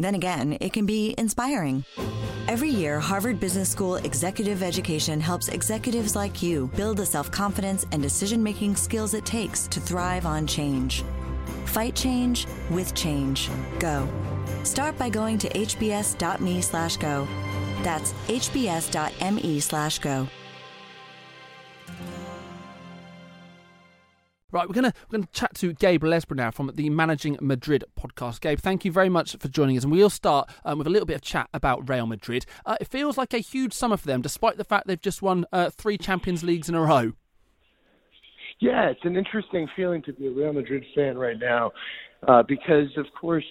Then again, it can be inspiring. Every year, Harvard Business School Executive Education helps executives like you build the self confidence and decision making skills it takes to thrive on change. Fight change with change. Go. Start by going to hbs.me slash go. That's hbs.me slash go. Right, we're gonna we're gonna chat to Gabe Lezra now from the Managing Madrid podcast. Gabe, thank you very much for joining us, and we'll start um, with a little bit of chat about Real Madrid. Uh, it feels like a huge summer for them, despite the fact they've just won uh, three Champions Leagues in a row. Yeah, it's an interesting feeling to be a Real Madrid fan right now, uh, because of course,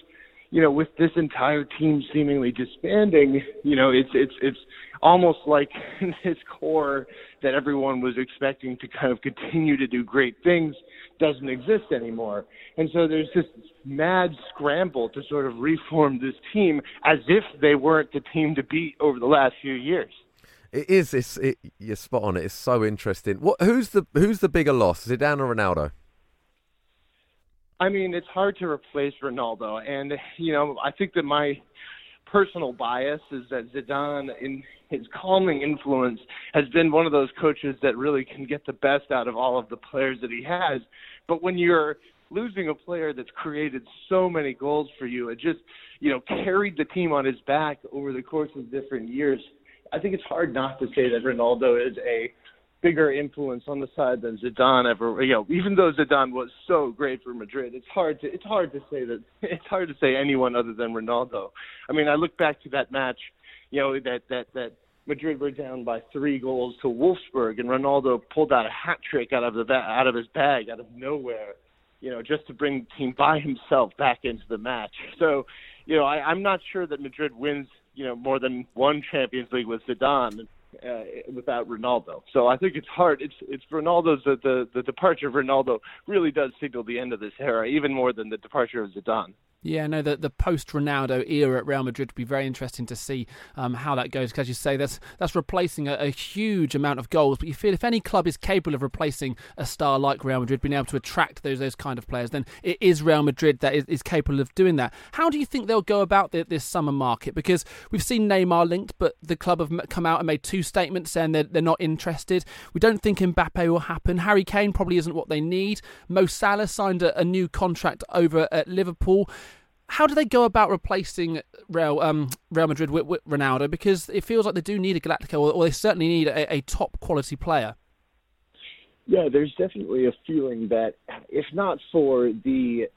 you know, with this entire team seemingly disbanding, you know, it's it's it's almost like this core that everyone was expecting to kind of continue to do great things doesn't exist anymore. And so there's this mad scramble to sort of reform this team as if they weren't the team to beat over the last few years. It is. It's. It, you're spot on. It is so interesting. What? Who's the Who's the bigger loss? Zidane or Ronaldo? I mean, it's hard to replace Ronaldo, and you know, I think that my personal bias is that Zidane, in his calming influence, has been one of those coaches that really can get the best out of all of the players that he has. But when you're losing a player that's created so many goals for you, it just, you know, carried the team on his back over the course of different years. I think it's hard not to say that Ronaldo is a bigger influence on the side than Zidane ever. You know, even though Zidane was so great for Madrid, it's hard to it's hard to say that it's hard to say anyone other than Ronaldo. I mean, I look back to that match, you know, that that that Madrid were down by three goals to Wolfsburg, and Ronaldo pulled out a hat trick out of the out of his bag out of nowhere, you know, just to bring the team by himself back into the match. So, you know, I, I'm not sure that Madrid wins, you know, more than one Champions League with Zidane uh, without Ronaldo. So I think it's hard. It's it's Ronaldo's the, the the departure of Ronaldo really does signal the end of this era, even more than the departure of Zidane. Yeah, no, the the post Ronaldo era at Real Madrid would be very interesting to see um, how that goes. Because you say, that's that's replacing a, a, huge amount of goals. But you feel if any club is capable of replacing a star like Real Madrid, being able to attract those those kind of players, then it is Real Madrid that is, is capable of doing that. How do you think they'll go about the, this summer market? Because we've seen Neymar linked, but the club have come out and made two statements saying they're, they're not interested. We don't think Mbappe will happen. Harry Kane probably isn't what they need. Mo Salah signed a, a new contract over at Liverpool how do they go about replacing Real um, Real Madrid with, with, Ronaldo? Because it feels like they do need a Galactico, or, or they certainly need a, a, top quality player. Yeah, there's definitely a feeling that if not for the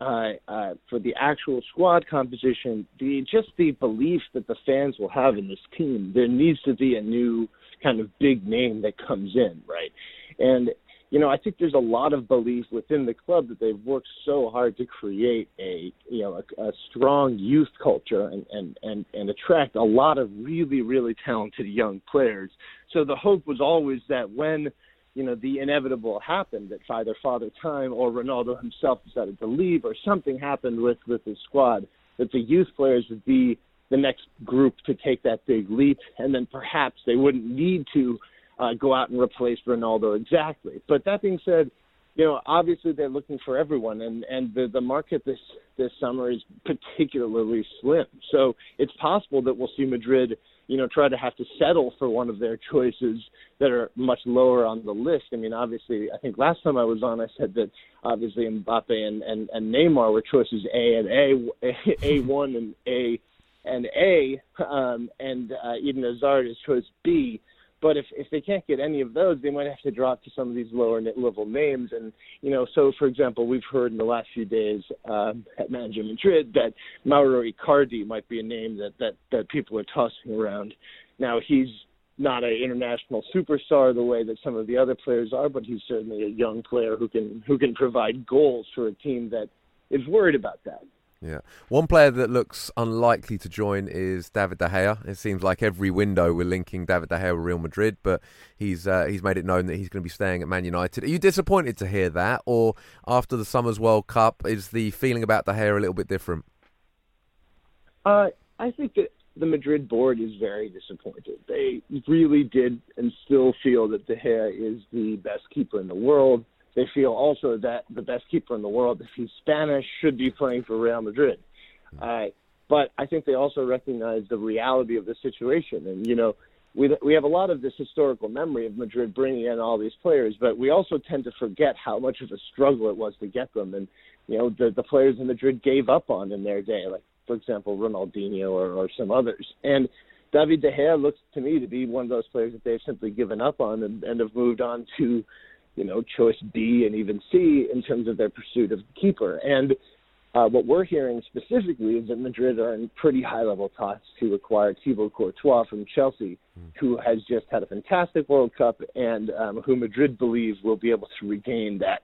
uh, uh, for the actual squad composition, the just the belief that the fans will have in this team, there needs to be a new kind of big name that comes in, right? And you know, I think there's a lot of belief within the club that they've worked so hard to create a, you know, a, a strong youth culture and, and, and, and attract a lot of really, really talented young players. So the hope was always that when, you know, the inevitable happened, that either Father Time or Ronaldo himself decided to leave or something happened with, with his squad, that the youth players would be the next group to take that big leap, and then perhaps they wouldn't need to uh, go out and replace Ronaldo exactly. But that being said, you know, obviously they're looking for everyone, and and the the market this this summer is particularly slim. So it's possible that we'll see Madrid, you know, try to have to settle for one of their choices that are much lower on the list. I mean, obviously, I think last time I was on, I said that obviously Mbappe and and, and Neymar were choices A and A, A one and A and A, um, and uh, Eden Hazard is choice B. But if if they can't get any of those, they might have to drop to some of these lower level names. And you know, so for example, we've heard in the last few days um, at Managing Madrid that Mauro Icardi might be a name that that that people are tossing around. Now he's not an international superstar the way that some of the other players are, but he's certainly a young player who can who can provide goals for a team that is worried about that. Yeah. One player that looks unlikely to join is David De Gea. It seems like every window we're linking David De Gea with Real Madrid, but he's uh, he's made it known that he's going to be staying at Man United. Are you disappointed to hear that, or after the Summer's World Cup, is the feeling about De Gea a little bit different? Uh, I think that the Madrid board is very disappointed. They really did and still feel that De Gea is the best keeper in the world they feel also that the best keeper in the world, if he's Spanish, should be playing for Real Madrid. Uh, but I think they also recognize the reality of the situation. And, you know, we, we have a lot of this historical memory of Madrid bringing in all these players, but we also tend to forget how much of a struggle it was to get them. And, you know, the, the players in Madrid gave up on in their day, like, for example, Ronaldinho or, or some others. And David De Gea looks to me to be one of those players that they've simply given up on and, and have moved on to you know, choice B and even C in terms of their pursuit of the keeper. And uh, what we're hearing specifically is that Madrid are in pretty high level talks to acquire Thibaut Courtois from Chelsea, mm. who has just had a fantastic World Cup and um, who Madrid believes will be able to regain that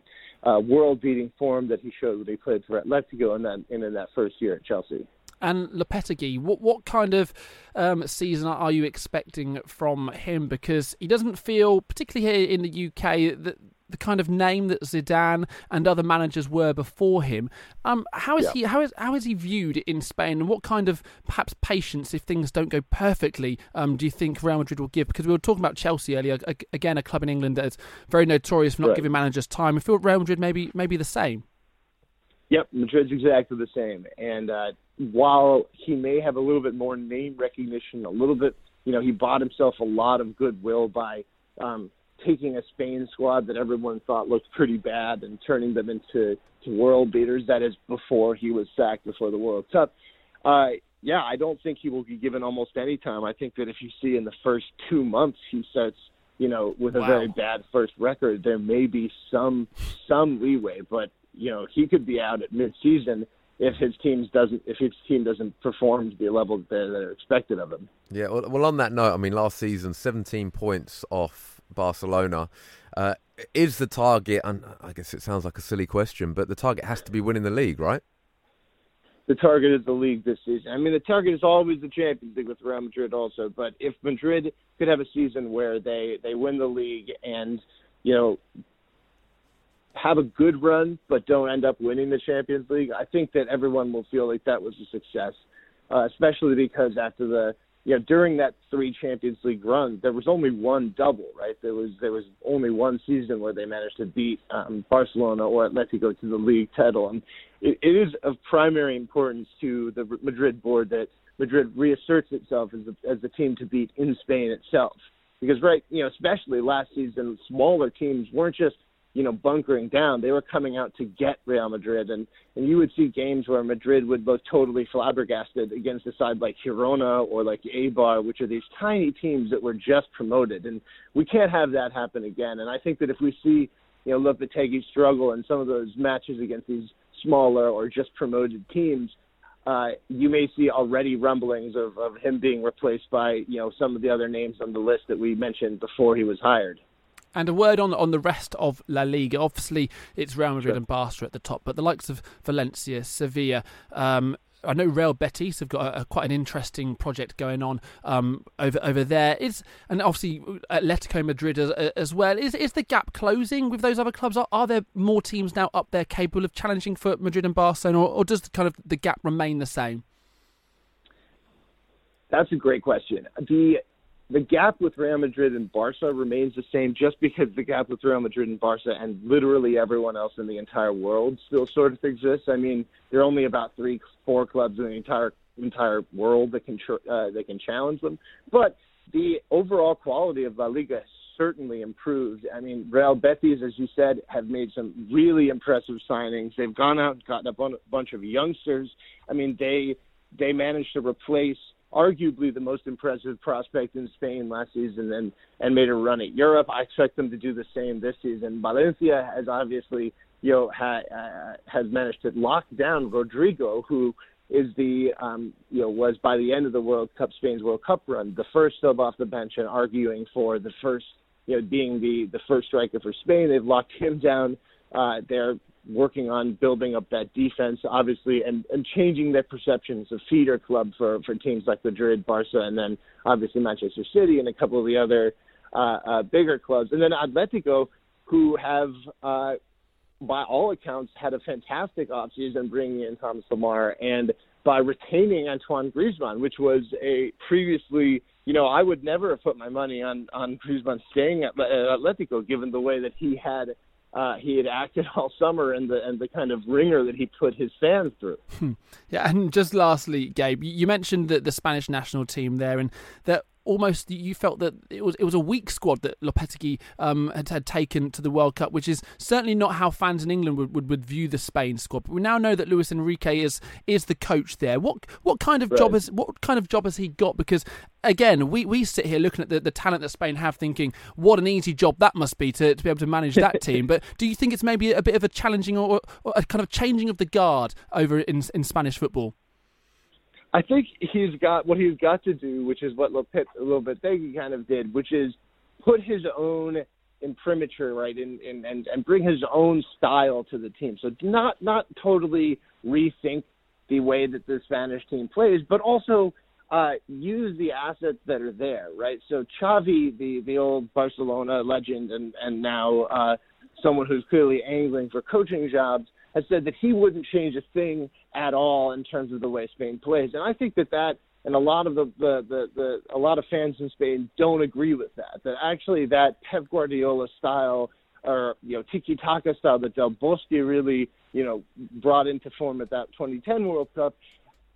uh, world beating form that he showed when he played for Atletico in that, in, in that first year at Chelsea. And Lopetegui, what what kind of um, season are you expecting from him? Because he doesn't feel, particularly here in the UK, that the kind of name that Zidane and other managers were before him. Um, how is yeah. he? How is how is he viewed in Spain? And what kind of perhaps patience, if things don't go perfectly, um, do you think Real Madrid will give? Because we were talking about Chelsea earlier, again a club in England that is very notorious for not right. giving managers time. I feel Real Madrid maybe maybe the same. Yep, Madrid's exactly the same. And uh, while he may have a little bit more name recognition, a little bit, you know, he bought himself a lot of goodwill by um, taking a Spain squad that everyone thought looked pretty bad and turning them into to world beaters. That is before he was sacked before the World Cup. Uh, yeah, I don't think he will be given almost any time. I think that if you see in the first two months he starts, you know, with wow. a very bad first record, there may be some some leeway, but you know he could be out at mid-season if his teams doesn't if his team doesn't perform to the level that they're expected of him. Yeah, well, well, on that note, I mean, last season, 17 points off Barcelona. Uh, is the target? And I guess it sounds like a silly question, but the target has to be winning the league, right? The target is the league this season. I mean, the target is always the Champions League with Real Madrid, also. But if Madrid could have a season where they they win the league and you know have a good run but don't end up winning the Champions League, I think that everyone will feel like that was a success, uh, especially because after the you know during that three Champions League run, there was only one double, right? There was there was only one season where they managed to beat um, Barcelona or Atletico to the league title, and it, it is of primary importance to the Madrid board that Madrid reasserts itself as the, as the team to beat in Spain itself. Because right, you know, especially last season, smaller teams weren't just you know, bunkering down. They were coming out to get Real Madrid, and and you would see games where Madrid would look totally flabbergasted against a side like Girona or like Eibar, which are these tiny teams that were just promoted, and we can't have that happen again. And I think that if we see, you know, Lopetegui struggle in some of those matches against these smaller or just promoted teams, uh, you may see already rumblings of, of him being replaced by, you know, some of the other names on the list that we mentioned before he was hired. And a word on on the rest of La Liga. Obviously, it's Real Madrid sure. and Barca at the top, but the likes of Valencia, Sevilla, um, I know Real Betis have got a, a, quite an interesting project going on um, over over there. Is and obviously Atletico Madrid as, as, well. Is is the gap closing with those other clubs? Are, are, there more teams now up there capable of challenging for Madrid and Barcelona, or, or does the, kind of the gap remain the same? That's a great question. The the gap with Real Madrid and Barca remains the same just because the gap with Real Madrid and Barca and literally everyone else in the entire world still sort of exists. I mean, there are only about three, four clubs in the entire entire world that can uh, that can challenge them. But the overall quality of La Liga has certainly improved. I mean, Real Betis, as you said, have made some really impressive signings. They've gone out and gotten a bunch of youngsters. I mean, they they managed to replace arguably the most impressive prospect in Spain last season and and made a run at Europe. I expect them to do the same this season. Valencia has obviously you know ha, uh, has managed to lock down Rodrigo, who is the um, you know was by the end of the World Cup Spain's World Cup run the first sub off the bench and arguing for the first you know being the the first striker for Spain. They've locked him down. Uh, they're working on building up that defense, obviously, and, and changing their perceptions of feeder club for, for teams like Madrid, Barca, and then obviously Manchester City and a couple of the other uh, uh, bigger clubs. And then Atletico, who have, uh, by all accounts, had a fantastic offseason bringing in Thomas Lemar and by retaining Antoine Griezmann, which was a previously, you know, I would never have put my money on on Griezmann staying at Atletico, given the way that he had uh, he had acted all summer and the and the kind of ringer that he put his fans through. Hmm. Yeah, and just lastly, Gabe, you mentioned that the Spanish national team there, and that almost you felt that it was it was a weak squad that Lopetegui um, had, had taken to the World Cup, which is certainly not how fans in England would, would, would view the Spain squad. But we now know that Luis Enrique is is the coach there. What what kind of right. job has what kind of job has he got? Because again, we, we sit here looking at the, the talent that Spain have, thinking what an easy job that must be to, to be able to manage that team. But do you think it's maybe a bit of a challenging or, or a kind of changing of the guard over in in Spanish football? I think he's got what he's got to do, which is what Lopet, Lopetegui kind of did, which is put his own imprimatur right in, in and and bring his own style to the team. So not not totally rethink the way that the Spanish team plays, but also uh, use the assets that are there, right? So Xavi, the the old Barcelona legend, and and now uh, someone who's clearly angling for coaching jobs has said that he wouldn't change a thing at all in terms of the way Spain plays. And I think that that and a lot of the, the, the, the a lot of fans in Spain don't agree with that. That actually that Pep Guardiola style or you know tiki taka style that Del Bosque really you know brought into form at that 2010 World Cup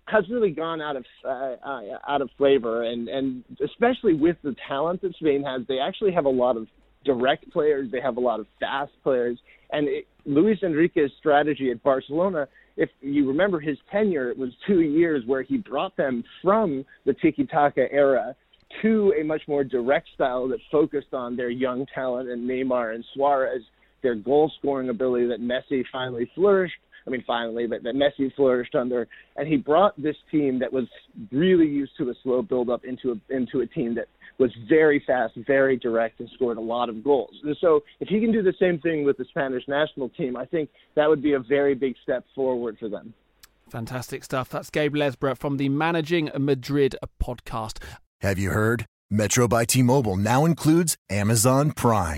has really gone out of uh, uh, out of flavor and and especially with the talent that Spain has, they actually have a lot of direct players. They have a lot of fast players, and it, Luis Enrique's strategy at Barcelona, if you remember his tenure, it was two years where he brought them from the tiki taka era to a much more direct style that focused on their young talent and Neymar and Suarez, their goal scoring ability that Messi finally flourished. I mean, finally, but that Messi flourished under, and he brought this team that was really used to a slow build up into a into a team that was very fast, very direct, and scored a lot of goals. And so, if he can do the same thing with the Spanish national team, I think that would be a very big step forward for them. Fantastic stuff. That's Gabe Lezra from the Managing Madrid podcast. Have you heard? Metro by T Mobile now includes Amazon Prime.